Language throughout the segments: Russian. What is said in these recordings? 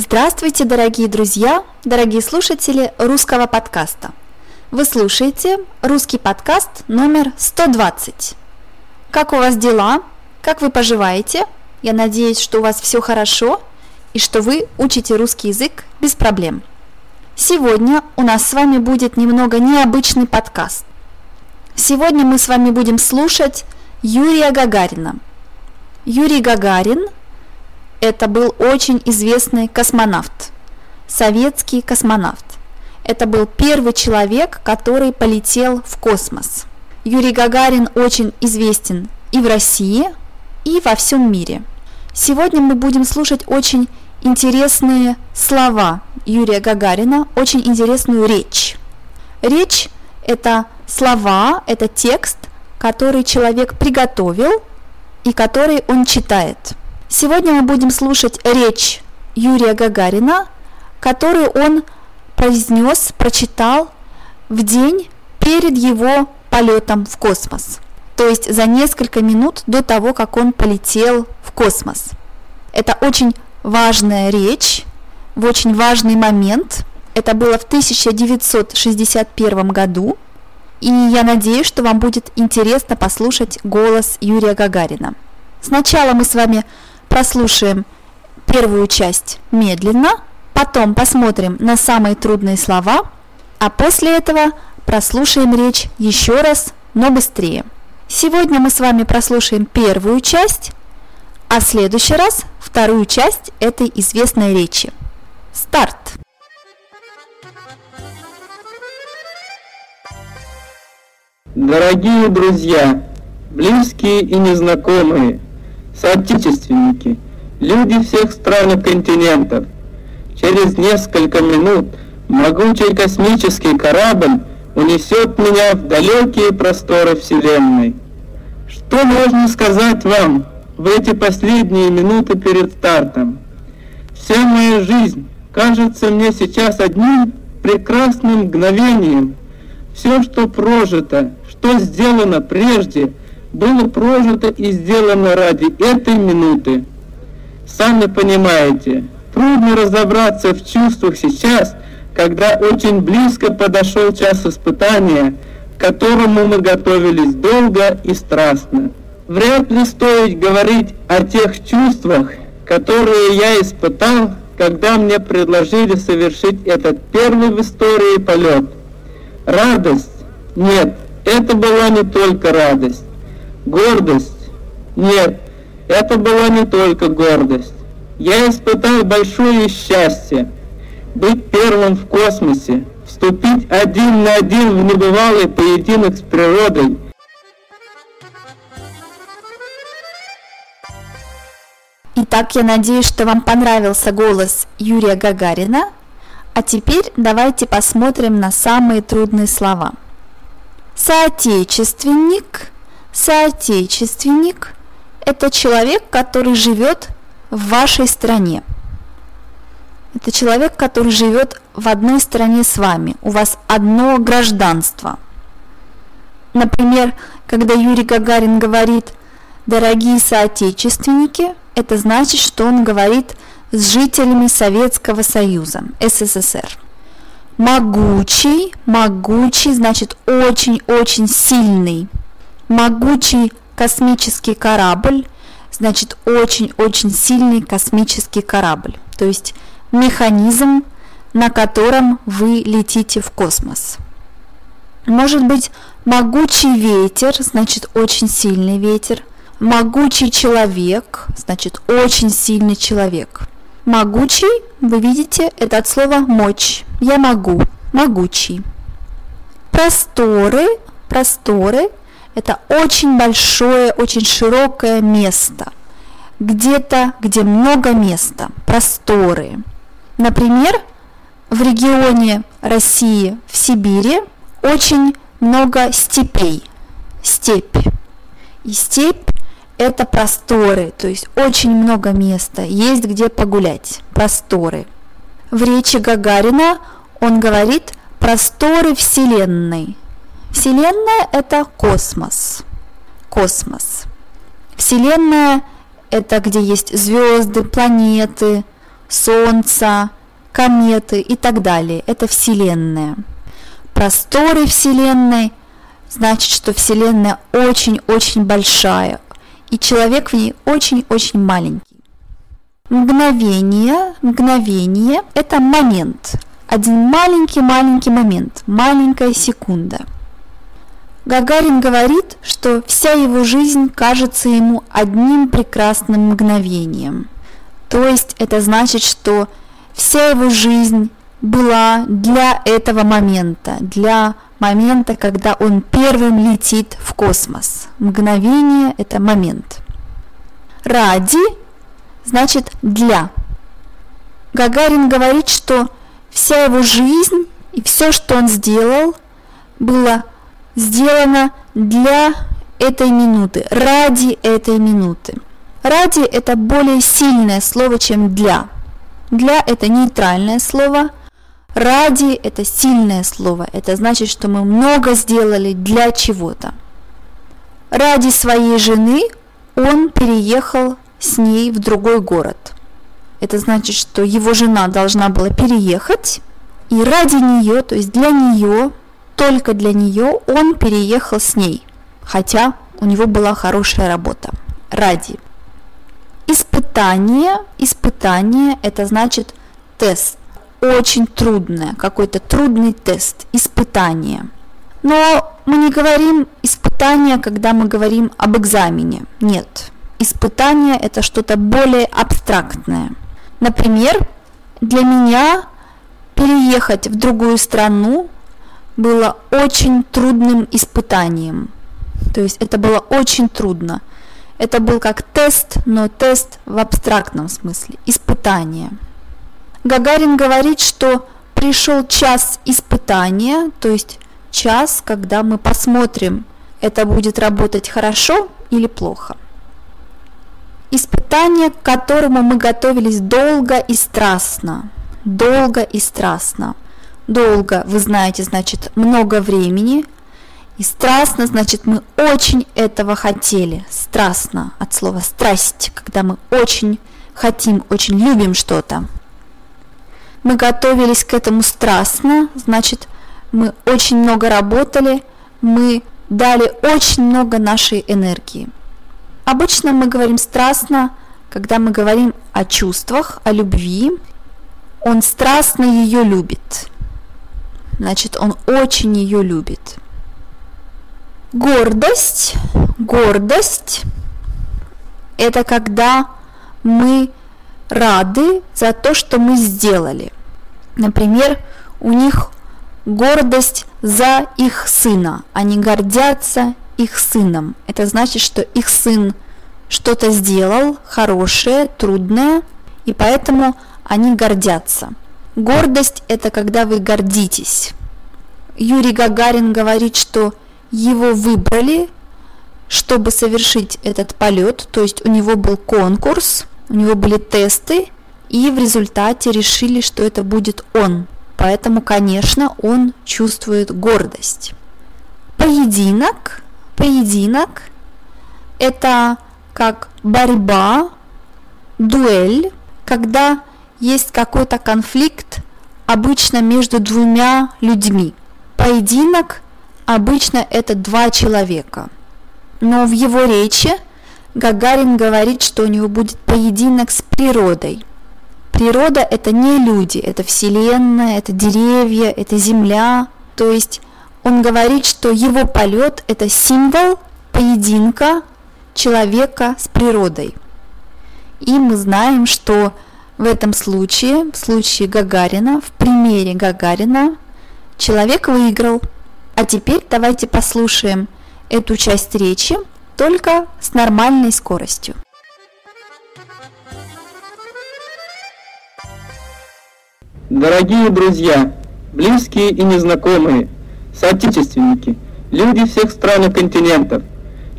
Здравствуйте, дорогие друзья, дорогие слушатели русского подкаста. Вы слушаете русский подкаст номер 120. Как у вас дела? Как вы поживаете? Я надеюсь, что у вас все хорошо и что вы учите русский язык без проблем. Сегодня у нас с вами будет немного необычный подкаст. Сегодня мы с вами будем слушать Юрия Гагарина. Юрий Гагарин – это был очень известный космонавт, советский космонавт. Это был первый человек, который полетел в космос. Юрий Гагарин очень известен и в России, и во всем мире. Сегодня мы будем слушать очень интересные слова Юрия Гагарина, очень интересную речь. Речь – это слова, это текст, который человек приготовил и который он читает. Сегодня мы будем слушать речь Юрия Гагарина, которую он произнес, прочитал в день перед его полетом в космос, то есть за несколько минут до того, как он полетел в космос. Это очень важная речь, в очень важный момент. Это было в 1961 году, и я надеюсь, что вам будет интересно послушать голос Юрия Гагарина. Сначала мы с вами прослушаем первую часть медленно, потом посмотрим на самые трудные слова, а после этого прослушаем речь еще раз, но быстрее. Сегодня мы с вами прослушаем первую часть, а в следующий раз вторую часть этой известной речи. Старт! Дорогие друзья, близкие и незнакомые, соотечественники, люди всех стран и континентов, через несколько минут могучий космический корабль унесет меня в далекие просторы Вселенной. Что можно сказать вам в эти последние минуты перед стартом? Вся моя жизнь кажется мне сейчас одним прекрасным мгновением. Все, что прожито, что сделано прежде, было прожито и сделано ради этой минуты. Сами понимаете, трудно разобраться в чувствах сейчас, когда очень близко подошел час испытания, к которому мы готовились долго и страстно. Вряд ли стоит говорить о тех чувствах, которые я испытал, когда мне предложили совершить этот первый в истории полет. Радость? Нет, это была не только радость. Гордость? Нет, это была не только гордость. Я испытал большое счастье быть первым в космосе, вступить один на один в небывалый поединок с природой. Итак, я надеюсь, что вам понравился голос Юрия Гагарина. А теперь давайте посмотрим на самые трудные слова. Соотечественник, соотечественник – это человек, который живет в вашей стране. Это человек, который живет в одной стране с вами. У вас одно гражданство. Например, когда Юрий Гагарин говорит «дорогие соотечественники», это значит, что он говорит с жителями Советского Союза, СССР. Могучий, могучий, значит очень-очень сильный. Могучий космический корабль, значит очень-очень сильный космический корабль. То есть механизм, на котором вы летите в космос. Может быть могучий ветер, значит очень сильный ветер. Могучий человек, значит очень сильный человек. Могучий, вы видите, это от слова мочь. Я могу, могучий. Просторы, просторы – это очень большое, очень широкое место. Где-то, где много места, просторы. Например, в регионе России, в Сибири, очень много степей. Степь. И степь это просторы, то есть очень много места, есть где погулять, просторы. В речи Гагарина он говорит просторы Вселенной. Вселенная – это космос. Космос. Вселенная – это где есть звезды, планеты, Солнца, кометы и так далее. Это Вселенная. Просторы Вселенной значит, что Вселенная очень-очень большая, и человек в ней очень-очень маленький. Мгновение, мгновение – это момент, один маленький-маленький момент, маленькая секунда. Гагарин говорит, что вся его жизнь кажется ему одним прекрасным мгновением. То есть это значит, что вся его жизнь была для этого момента, для момента, когда он первым летит в космос. Мгновение – это момент. Ради значит для. Гагарин говорит, что вся его жизнь и все, что он сделал, было сделано для этой минуты, ради этой минуты. Ради – это более сильное слово, чем для. Для – это нейтральное слово, Ради – это сильное слово. Это значит, что мы много сделали для чего-то. Ради своей жены он переехал с ней в другой город. Это значит, что его жена должна была переехать, и ради нее, то есть для нее, только для нее он переехал с ней, хотя у него была хорошая работа. Ради. Испытание. Испытание – это значит тест очень трудное, какой-то трудный тест, испытание. Но мы не говорим испытание, когда мы говорим об экзамене. Нет. Испытание – это что-то более абстрактное. Например, для меня переехать в другую страну было очень трудным испытанием. То есть это было очень трудно. Это был как тест, но тест в абстрактном смысле, испытание. Гагарин говорит, что пришел час испытания, то есть час, когда мы посмотрим, это будет работать хорошо или плохо. Испытание, к которому мы готовились долго и страстно. Долго и страстно. Долго, вы знаете, значит много времени. И страстно, значит, мы очень этого хотели. Страстно, от слова страсть, когда мы очень хотим, очень любим что-то мы готовились к этому страстно, значит, мы очень много работали, мы дали очень много нашей энергии. Обычно мы говорим страстно, когда мы говорим о чувствах, о любви. Он страстно ее любит. Значит, он очень ее любит. Гордость, гордость – это когда мы рады за то, что мы сделали. Например, у них гордость за их сына. Они гордятся их сыном. Это значит, что их сын что-то сделал хорошее, трудное, и поэтому они гордятся. Гордость – это когда вы гордитесь. Юрий Гагарин говорит, что его выбрали, чтобы совершить этот полет, то есть у него был конкурс – у него были тесты, и в результате решили, что это будет он. Поэтому, конечно, он чувствует гордость. Поединок, поединок – это как борьба, дуэль, когда есть какой-то конфликт обычно между двумя людьми. Поединок обычно это два человека. Но в его речи Гагарин говорит, что у него будет поединок с природой. Природа – это не люди, это Вселенная, это деревья, это Земля. То есть он говорит, что его полет – это символ поединка человека с природой. И мы знаем, что в этом случае, в случае Гагарина, в примере Гагарина, человек выиграл. А теперь давайте послушаем эту часть речи, только с нормальной скоростью. Дорогие друзья, близкие и незнакомые, соотечественники, люди всех стран и континентов,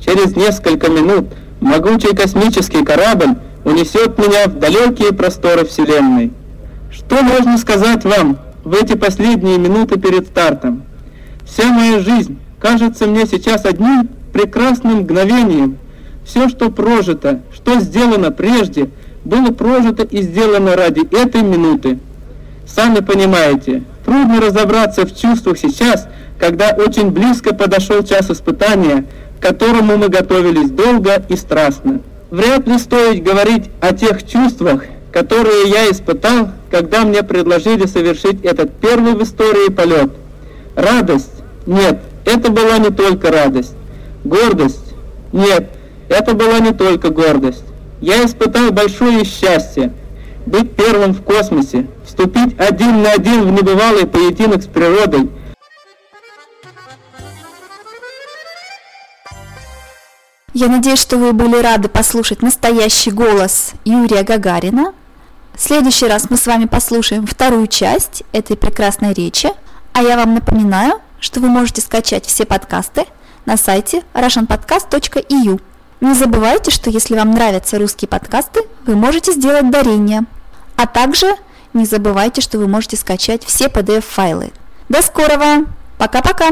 через несколько минут могучий космический корабль унесет меня в далекие просторы Вселенной. Что можно сказать вам в эти последние минуты перед стартом? Вся моя жизнь кажется мне сейчас одним прекрасным мгновением. Все, что прожито, что сделано прежде, было прожито и сделано ради этой минуты. Сами понимаете, трудно разобраться в чувствах сейчас, когда очень близко подошел час испытания, к которому мы готовились долго и страстно. Вряд ли стоит говорить о тех чувствах, которые я испытал, когда мне предложили совершить этот первый в истории полет. Радость? Нет, это была не только радость. Гордость? Нет, это была не только гордость. Я испытал большое счастье быть первым в космосе, вступить один на один в небывалый поединок с природой. Я надеюсь, что вы были рады послушать настоящий голос Юрия Гагарина. В следующий раз мы с вами послушаем вторую часть этой прекрасной речи, а я вам напоминаю, что вы можете скачать все подкасты на сайте russianpodcast.eu. Не забывайте, что если вам нравятся русские подкасты, вы можете сделать дарение. А также не забывайте, что вы можете скачать все PDF-файлы. До скорого! Пока-пока!